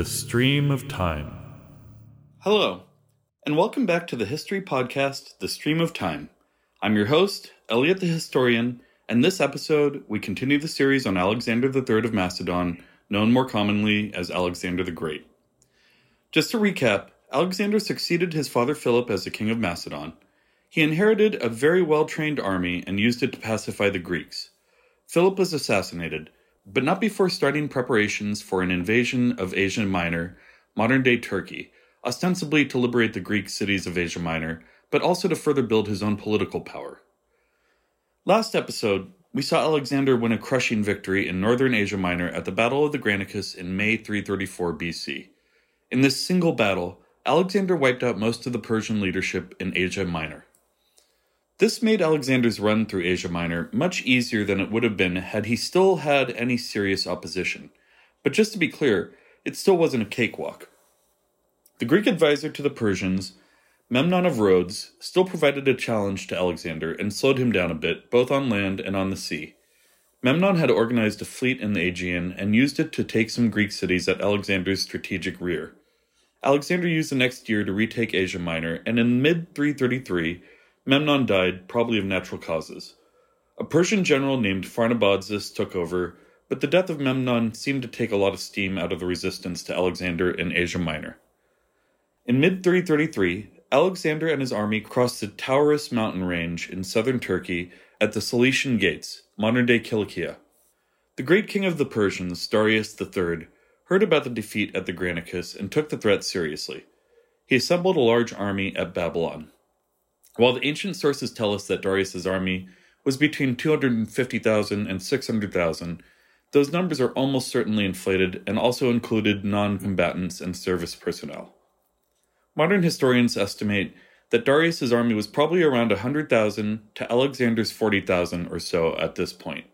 The Stream of Time. Hello, and welcome back to the history podcast, The Stream of Time. I'm your host, Elliot the Historian, and this episode we continue the series on Alexander III of Macedon, known more commonly as Alexander the Great. Just to recap, Alexander succeeded his father Philip as the king of Macedon. He inherited a very well trained army and used it to pacify the Greeks. Philip was assassinated, but not before starting preparations for an invasion of Asia Minor, modern day Turkey, ostensibly to liberate the Greek cities of Asia Minor, but also to further build his own political power. Last episode, we saw Alexander win a crushing victory in northern Asia Minor at the Battle of the Granicus in May 334 BC. In this single battle, Alexander wiped out most of the Persian leadership in Asia Minor. This made Alexander's run through Asia Minor much easier than it would have been had he still had any serious opposition. But just to be clear, it still wasn't a cakewalk. The Greek advisor to the Persians, Memnon of Rhodes, still provided a challenge to Alexander and slowed him down a bit, both on land and on the sea. Memnon had organized a fleet in the Aegean and used it to take some Greek cities at Alexander's strategic rear. Alexander used the next year to retake Asia Minor, and in mid 333, Memnon died, probably of natural causes. A Persian general named Pharnabazus took over, but the death of Memnon seemed to take a lot of steam out of the resistance to Alexander in Asia Minor. In mid 333, Alexander and his army crossed the Taurus mountain range in southern Turkey at the Cilician Gates, modern day Kilikia. The great king of the Persians, Darius III, heard about the defeat at the Granicus and took the threat seriously. He assembled a large army at Babylon. While the ancient sources tell us that Darius's army was between 250,000 and 600,000, those numbers are almost certainly inflated and also included non combatants and service personnel. Modern historians estimate that Darius's army was probably around 100,000 to Alexander's 40,000 or so at this point.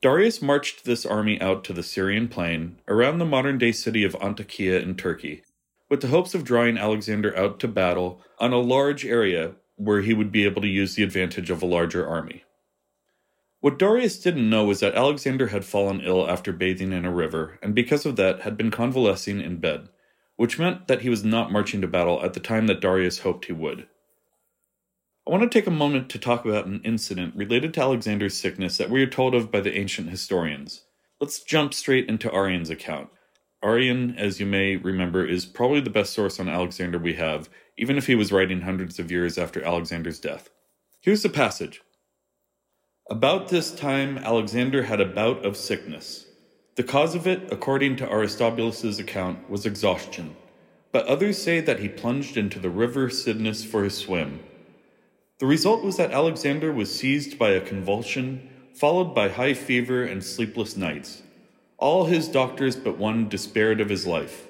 Darius marched this army out to the Syrian plain around the modern day city of Antakya in Turkey with the hopes of drawing Alexander out to battle on a large area where he would be able to use the advantage of a larger army. What Darius didn't know was that Alexander had fallen ill after bathing in a river, and because of that had been convalescing in bed, which meant that he was not marching to battle at the time that Darius hoped he would. I want to take a moment to talk about an incident related to Alexander's sickness that we are told of by the ancient historians. Let's jump straight into Arrian's account. Arrian, as you may remember, is probably the best source on Alexander we have, even if he was writing hundreds of years after Alexander's death. Here's the passage About this time, Alexander had a bout of sickness. The cause of it, according to Aristobulus's account, was exhaustion, but others say that he plunged into the river Cydnus for his swim. The result was that Alexander was seized by a convulsion, followed by high fever and sleepless nights. All his doctors but one despaired of his life.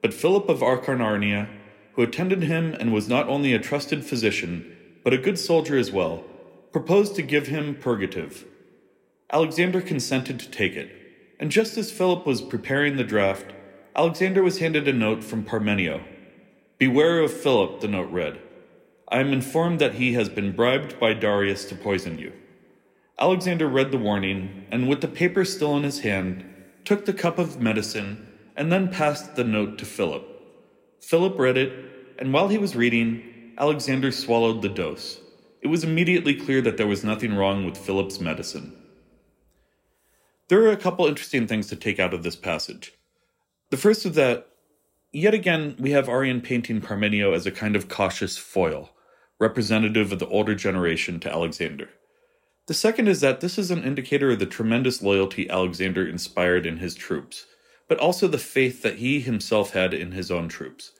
But Philip of Acarnania, who attended him and was not only a trusted physician, but a good soldier as well, proposed to give him purgative. Alexander consented to take it, and just as Philip was preparing the draft, Alexander was handed a note from Parmenio. Beware of Philip, the note read. I am informed that he has been bribed by Darius to poison you. Alexander read the warning, and with the paper still in his hand, took the cup of medicine, and then passed the note to Philip. Philip read it, and while he was reading, Alexander swallowed the dose. It was immediately clear that there was nothing wrong with Philip's medicine. There are a couple interesting things to take out of this passage. The first is that, yet again, we have Arrian painting Parmenio as a kind of cautious foil, representative of the older generation to Alexander. The second is that this is an indicator of the tremendous loyalty Alexander inspired in his troops, but also the faith that he himself had in his own troops.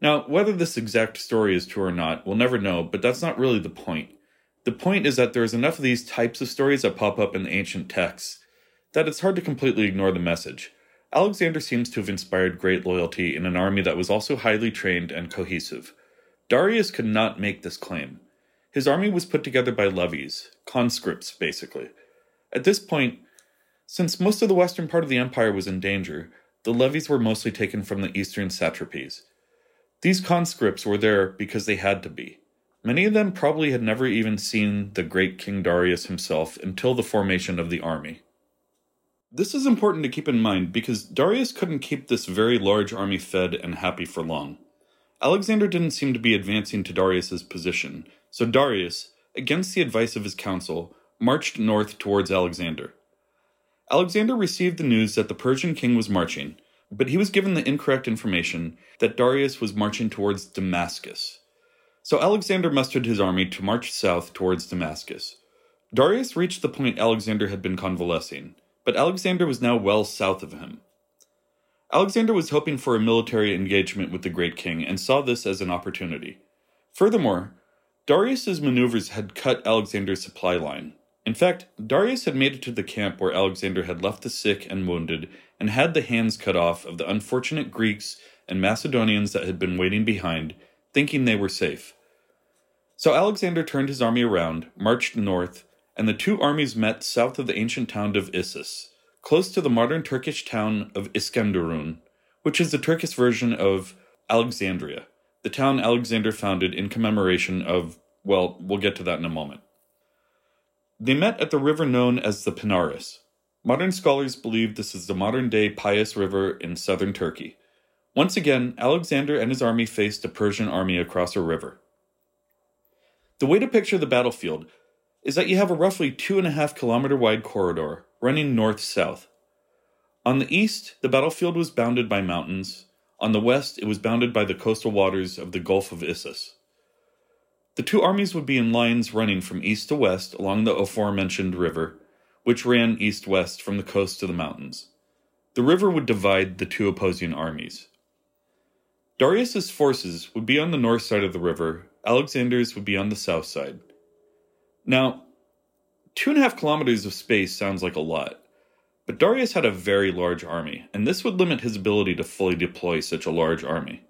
Now, whether this exact story is true or not, we'll never know, but that's not really the point. The point is that there's enough of these types of stories that pop up in the ancient texts that it's hard to completely ignore the message. Alexander seems to have inspired great loyalty in an army that was also highly trained and cohesive. Darius could not make this claim. His army was put together by levies, conscripts, basically. At this point, since most of the western part of the empire was in danger, the levies were mostly taken from the eastern satrapies. These conscripts were there because they had to be. Many of them probably had never even seen the great King Darius himself until the formation of the army. This is important to keep in mind because Darius couldn't keep this very large army fed and happy for long. Alexander didn't seem to be advancing to Darius's position, so Darius, against the advice of his council, marched north towards Alexander. Alexander received the news that the Persian king was marching, but he was given the incorrect information that Darius was marching towards Damascus. So Alexander mustered his army to march south towards Damascus. Darius reached the point Alexander had been convalescing, but Alexander was now well south of him. Alexander was hoping for a military engagement with the great king and saw this as an opportunity. Furthermore, Darius's maneuvers had cut Alexander's supply line. In fact, Darius had made it to the camp where Alexander had left the sick and wounded and had the hands cut off of the unfortunate Greeks and Macedonians that had been waiting behind, thinking they were safe. So Alexander turned his army around, marched north, and the two armies met south of the ancient town of Issus, close to the modern Turkish town of Iskenderun, which is the Turkish version of Alexandria, the town Alexander founded in commemoration of, well, we'll get to that in a moment. They met at the river known as the Pinaris. Modern scholars believe this is the modern day Payas River in southern Turkey. Once again, Alexander and his army faced a Persian army across a river. The way to picture the battlefield is that you have a roughly two and a half kilometer wide corridor running north south. On the east, the battlefield was bounded by mountains. On the west, it was bounded by the coastal waters of the Gulf of Issus. The two armies would be in lines running from east to west along the aforementioned river, which ran east west from the coast to the mountains. The river would divide the two opposing armies. Darius's forces would be on the north side of the river, Alexander's would be on the south side. Now, two and a half kilometers of space sounds like a lot, but Darius had a very large army, and this would limit his ability to fully deploy such a large army.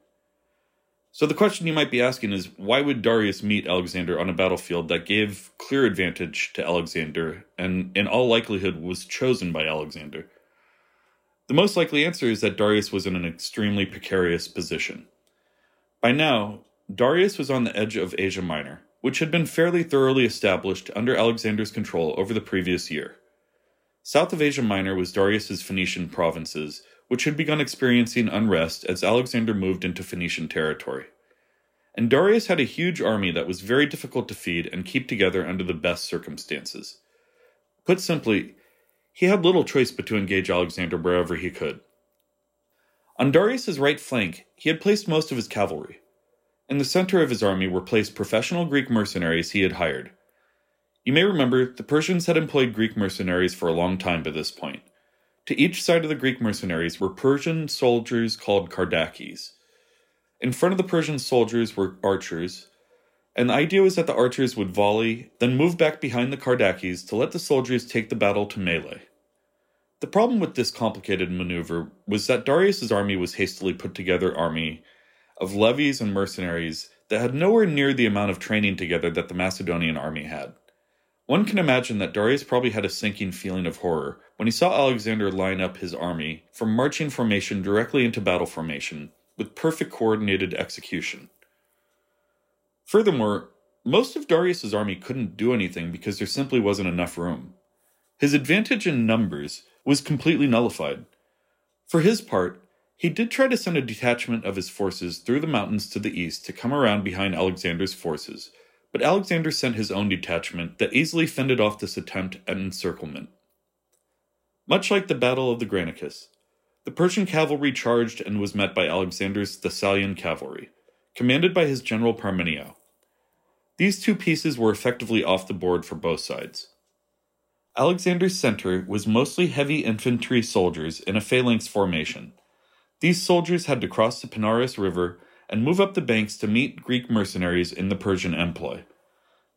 So the question you might be asking is why would Darius meet Alexander on a battlefield that gave clear advantage to Alexander and in all likelihood was chosen by Alexander? The most likely answer is that Darius was in an extremely precarious position. By now, Darius was on the edge of Asia Minor, which had been fairly thoroughly established under Alexander's control over the previous year. South of Asia Minor was Darius's Phoenician provinces, which had begun experiencing unrest as Alexander moved into Phoenician territory. And Darius had a huge army that was very difficult to feed and keep together under the best circumstances. Put simply, he had little choice but to engage Alexander wherever he could. On Darius's right flank, he had placed most of his cavalry, in the center of his army were placed professional Greek mercenaries he had hired. You may remember the Persians had employed Greek mercenaries for a long time by this point. To each side of the Greek mercenaries were Persian soldiers called Kardakis. In front of the Persian soldiers were archers, and the idea was that the archers would volley, then move back behind the Kardakis to let the soldiers take the battle to melee. The problem with this complicated maneuver was that Darius's army was hastily put together army of levies and mercenaries that had nowhere near the amount of training together that the Macedonian army had. One can imagine that Darius probably had a sinking feeling of horror when he saw Alexander line up his army from marching formation directly into battle formation with perfect coordinated execution. Furthermore, most of Darius's army couldn't do anything because there simply wasn't enough room. His advantage in numbers was completely nullified. For his part, he did try to send a detachment of his forces through the mountains to the east to come around behind Alexander's forces, but Alexander sent his own detachment that easily fended off this attempt at encirclement. Much like the Battle of the Granicus, the Persian cavalry charged and was met by Alexander's Thessalian cavalry, commanded by his general Parmenio. These two pieces were effectively off the board for both sides. Alexander's center was mostly heavy infantry soldiers in a phalanx formation these soldiers had to cross the Pinaris River and move up the banks to meet Greek mercenaries in the Persian employ.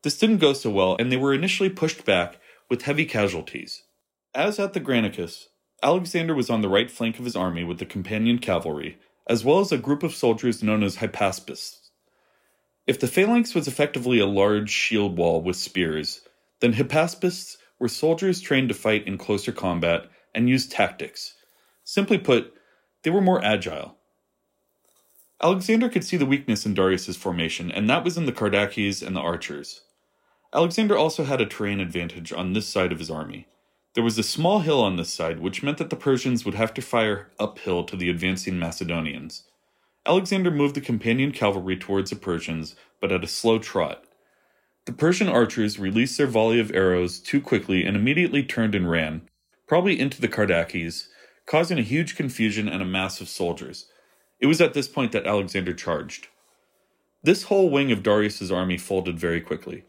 This didn't go so well, and they were initially pushed back with heavy casualties. As at the Granicus, Alexander was on the right flank of his army with the companion cavalry, as well as a group of soldiers known as Hypaspists. If the phalanx was effectively a large shield wall with spears, then Hypaspists were soldiers trained to fight in closer combat and use tactics. Simply put, they were more agile. Alexander could see the weakness in Darius's formation, and that was in the Kardakis and the archers. Alexander also had a terrain advantage on this side of his army. There was a small hill on this side, which meant that the Persians would have to fire uphill to the advancing Macedonians. Alexander moved the companion cavalry towards the Persians, but at a slow trot. The Persian archers released their volley of arrows too quickly and immediately turned and ran, probably into the Kardakis, causing a huge confusion and a mass of soldiers. It was at this point that Alexander charged. This whole wing of Darius's army folded very quickly.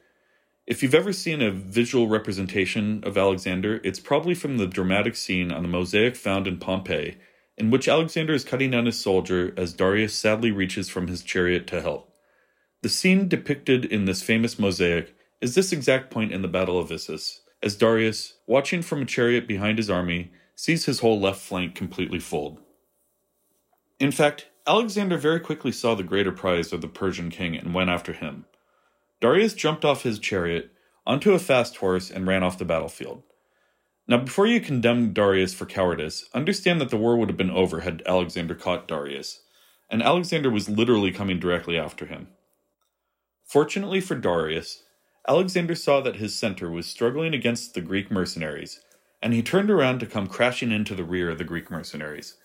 If you've ever seen a visual representation of Alexander, it's probably from the dramatic scene on the mosaic found in Pompeii, in which Alexander is cutting down his soldier as Darius sadly reaches from his chariot to help. The scene depicted in this famous mosaic is this exact point in the Battle of Issus, as Darius, watching from a chariot behind his army, sees his whole left flank completely fold. In fact, Alexander very quickly saw the greater prize of the Persian king and went after him. Darius jumped off his chariot onto a fast horse and ran off the battlefield. Now, before you condemn Darius for cowardice, understand that the war would have been over had Alexander caught Darius, and Alexander was literally coming directly after him. Fortunately for Darius, Alexander saw that his center was struggling against the Greek mercenaries, and he turned around to come crashing into the rear of the Greek mercenaries.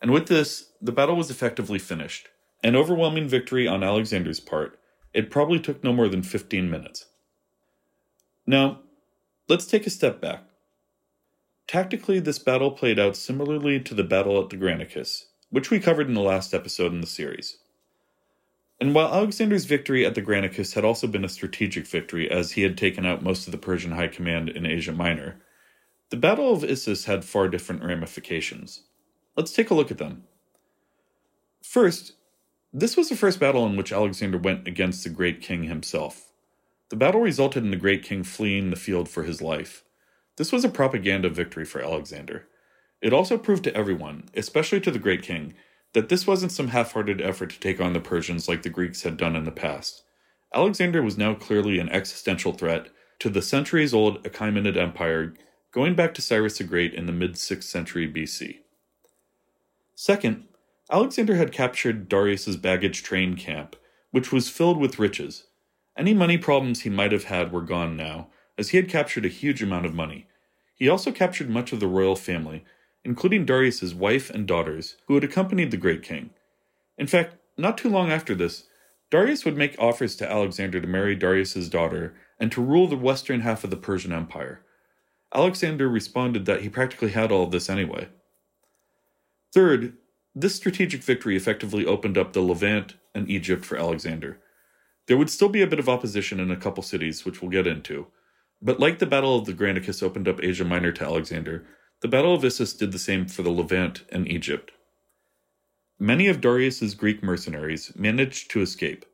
And with this, the battle was effectively finished. An overwhelming victory on Alexander's part. It probably took no more than 15 minutes. Now, let's take a step back. Tactically, this battle played out similarly to the battle at the Granicus, which we covered in the last episode in the series. And while Alexander's victory at the Granicus had also been a strategic victory, as he had taken out most of the Persian high command in Asia Minor, the Battle of Issus had far different ramifications. Let's take a look at them. First, this was the first battle in which Alexander went against the great king himself. The battle resulted in the great king fleeing the field for his life. This was a propaganda victory for Alexander. It also proved to everyone, especially to the great king, that this wasn't some half hearted effort to take on the Persians like the Greeks had done in the past. Alexander was now clearly an existential threat to the centuries old Achaemenid Empire going back to Cyrus the Great in the mid 6th century BC. Second, Alexander had captured Darius's baggage train camp, which was filled with riches. Any money problems he might have had were gone now, as he had captured a huge amount of money. He also captured much of the royal family, including Darius's wife and daughters, who had accompanied the great king. In fact, not too long after this, Darius would make offers to Alexander to marry Darius's daughter and to rule the western half of the Persian Empire. Alexander responded that he practically had all of this anyway. Third, this strategic victory effectively opened up the Levant and Egypt for Alexander. There would still be a bit of opposition in a couple cities, which we'll get into, but like the Battle of the Granicus opened up Asia Minor to Alexander, the Battle of Issus did the same for the Levant and Egypt. Many of Darius's Greek mercenaries managed to escape.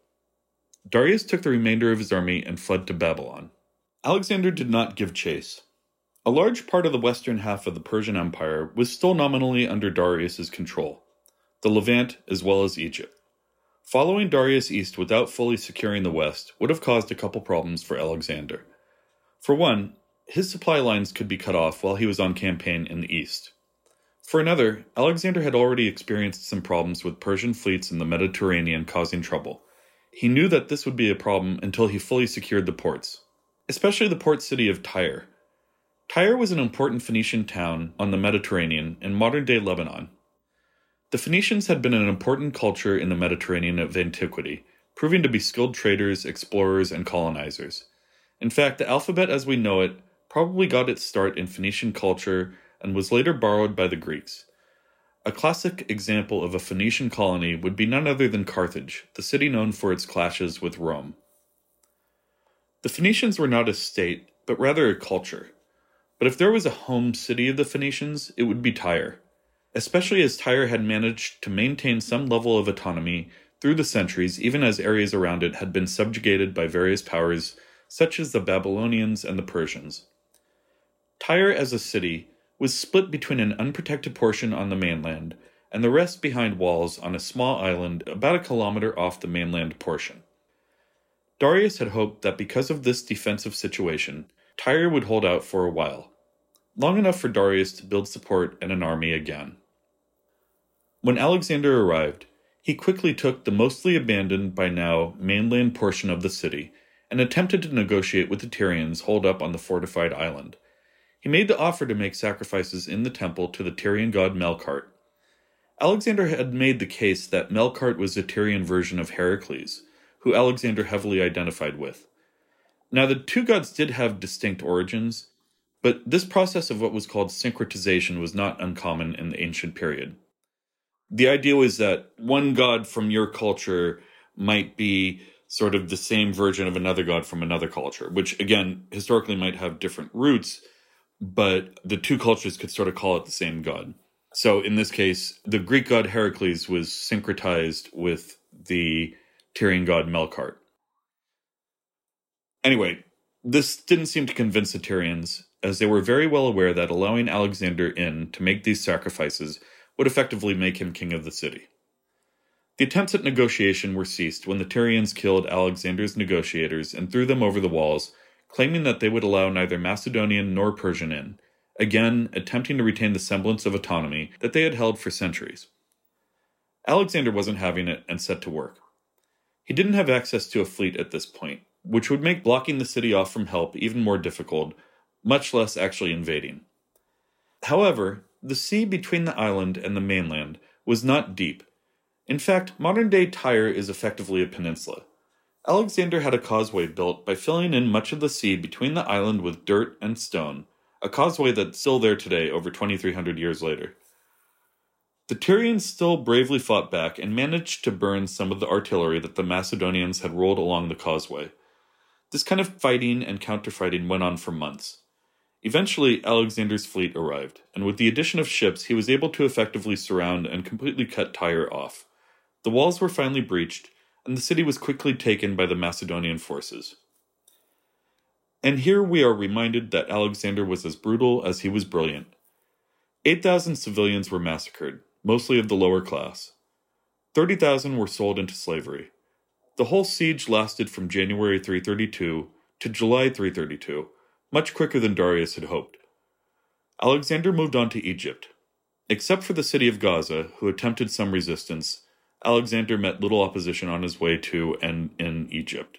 Darius took the remainder of his army and fled to Babylon. Alexander did not give chase. A large part of the western half of the Persian Empire was still nominally under Darius's control, the Levant as well as Egypt. Following Darius east without fully securing the west would have caused a couple problems for Alexander. For one, his supply lines could be cut off while he was on campaign in the east. For another, Alexander had already experienced some problems with Persian fleets in the Mediterranean causing trouble. He knew that this would be a problem until he fully secured the ports, especially the port city of Tyre, Tyre was an important Phoenician town on the Mediterranean in modern day Lebanon. The Phoenicians had been an important culture in the Mediterranean of antiquity, proving to be skilled traders, explorers, and colonizers. In fact, the alphabet as we know it probably got its start in Phoenician culture and was later borrowed by the Greeks. A classic example of a Phoenician colony would be none other than Carthage, the city known for its clashes with Rome. The Phoenicians were not a state, but rather a culture. But if there was a home city of the Phoenicians, it would be Tyre, especially as Tyre had managed to maintain some level of autonomy through the centuries, even as areas around it had been subjugated by various powers such as the Babylonians and the Persians. Tyre as a city was split between an unprotected portion on the mainland and the rest behind walls on a small island about a kilometer off the mainland portion. Darius had hoped that because of this defensive situation, Tyre would hold out for a while, long enough for Darius to build support and an army again. When Alexander arrived, he quickly took the mostly abandoned by now mainland portion of the city and attempted to negotiate with the Tyrians holed up on the fortified island. he made the offer to make sacrifices in the temple to the Tyrian god Melkart. Alexander had made the case that Melkart was a Tyrian version of Heracles, who Alexander heavily identified with. Now, the two gods did have distinct origins, but this process of what was called syncretization was not uncommon in the ancient period. The idea was that one god from your culture might be sort of the same version of another god from another culture, which again, historically might have different roots, but the two cultures could sort of call it the same god. So in this case, the Greek god Heracles was syncretized with the Tyrian god Melkart. Anyway, this didn't seem to convince the Tyrians, as they were very well aware that allowing Alexander in to make these sacrifices would effectively make him king of the city. The attempts at negotiation were ceased when the Tyrians killed Alexander's negotiators and threw them over the walls, claiming that they would allow neither Macedonian nor Persian in, again attempting to retain the semblance of autonomy that they had held for centuries. Alexander wasn't having it and set to work. He didn't have access to a fleet at this point, which would make blocking the city off from help even more difficult, much less actually invading. However, the sea between the island and the mainland was not deep. In fact, modern day Tyre is effectively a peninsula. Alexander had a causeway built by filling in much of the sea between the island with dirt and stone, a causeway that's still there today over 2,300 years later. The Tyrians still bravely fought back and managed to burn some of the artillery that the Macedonians had rolled along the causeway. This kind of fighting and counterfighting went on for months. Eventually, Alexander's fleet arrived, and with the addition of ships, he was able to effectively surround and completely cut Tyre off. The walls were finally breached, and the city was quickly taken by the Macedonian forces. And here we are reminded that Alexander was as brutal as he was brilliant. 8,000 civilians were massacred, mostly of the lower class. 30,000 were sold into slavery. The whole siege lasted from January 332 to July 332 much quicker than Darius had hoped. Alexander moved on to Egypt. Except for the city of Gaza, who attempted some resistance, Alexander met little opposition on his way to and in Egypt.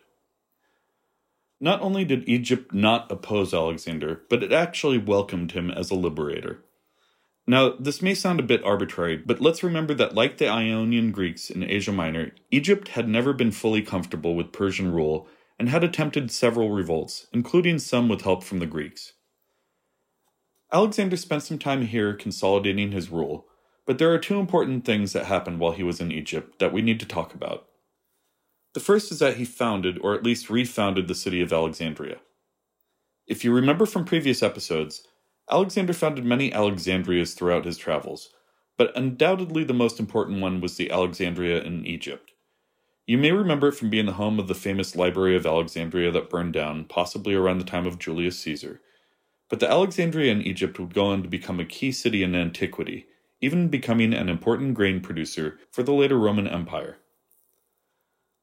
Not only did Egypt not oppose Alexander, but it actually welcomed him as a liberator. Now, this may sound a bit arbitrary, but let's remember that, like the Ionian Greeks in Asia Minor, Egypt had never been fully comfortable with Persian rule and had attempted several revolts, including some with help from the Greeks. Alexander spent some time here consolidating his rule, but there are two important things that happened while he was in Egypt that we need to talk about. The first is that he founded, or at least refounded, the city of Alexandria. If you remember from previous episodes, Alexander founded many Alexandrias throughout his travels, but undoubtedly the most important one was the Alexandria in Egypt. You may remember it from being the home of the famous Library of Alexandria that burned down, possibly around the time of Julius Caesar. But the Alexandria in Egypt would go on to become a key city in antiquity, even becoming an important grain producer for the later Roman Empire.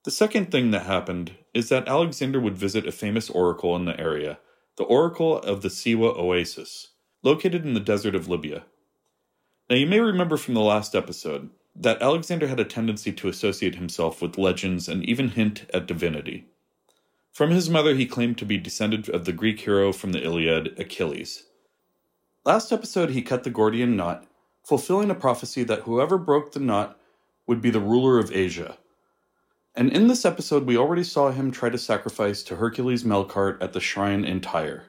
The second thing that happened is that Alexander would visit a famous oracle in the area, the Oracle of the Siwa Oasis, located in the desert of Libya. Now, you may remember from the last episode that Alexander had a tendency to associate himself with legends and even hint at divinity. From his mother, he claimed to be descended of the Greek hero from the Iliad, Achilles. Last episode, he cut the Gordian knot, fulfilling a prophecy that whoever broke the knot would be the ruler of Asia. And in this episode, we already saw him try to sacrifice to Hercules Melkart at the shrine in Tyre.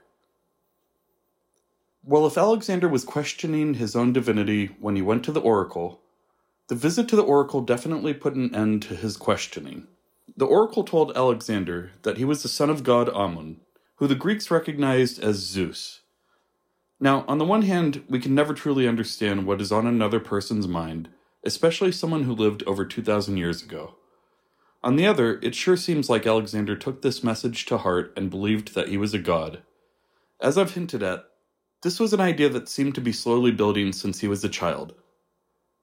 Well, if Alexander was questioning his own divinity when he went to the oracle, the visit to the oracle definitely put an end to his questioning. The oracle told Alexander that he was the son of god Amun, who the Greeks recognized as Zeus. Now, on the one hand, we can never truly understand what is on another person's mind, especially someone who lived over 2,000 years ago. On the other, it sure seems like Alexander took this message to heart and believed that he was a god. As I've hinted at, this was an idea that seemed to be slowly building since he was a child.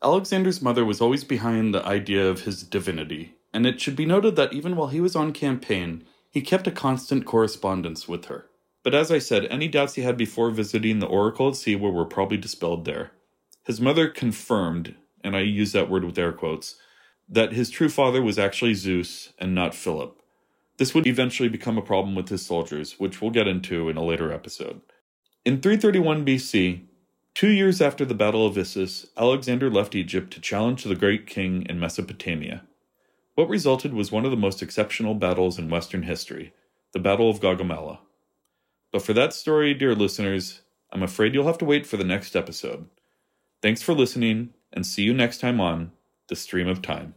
Alexander's mother was always behind the idea of his divinity, and it should be noted that even while he was on campaign, he kept a constant correspondence with her. But as I said, any doubts he had before visiting the Oracle at Siwa were probably dispelled there. His mother confirmed, and I use that word with air quotes, that his true father was actually Zeus and not Philip. This would eventually become a problem with his soldiers, which we'll get into in a later episode. In 331 BC, two years after the Battle of Issus, Alexander left Egypt to challenge the great king in Mesopotamia. What resulted was one of the most exceptional battles in Western history, the Battle of Gaugamela. But for that story, dear listeners, I'm afraid you'll have to wait for the next episode. Thanks for listening, and see you next time on The Stream of Time.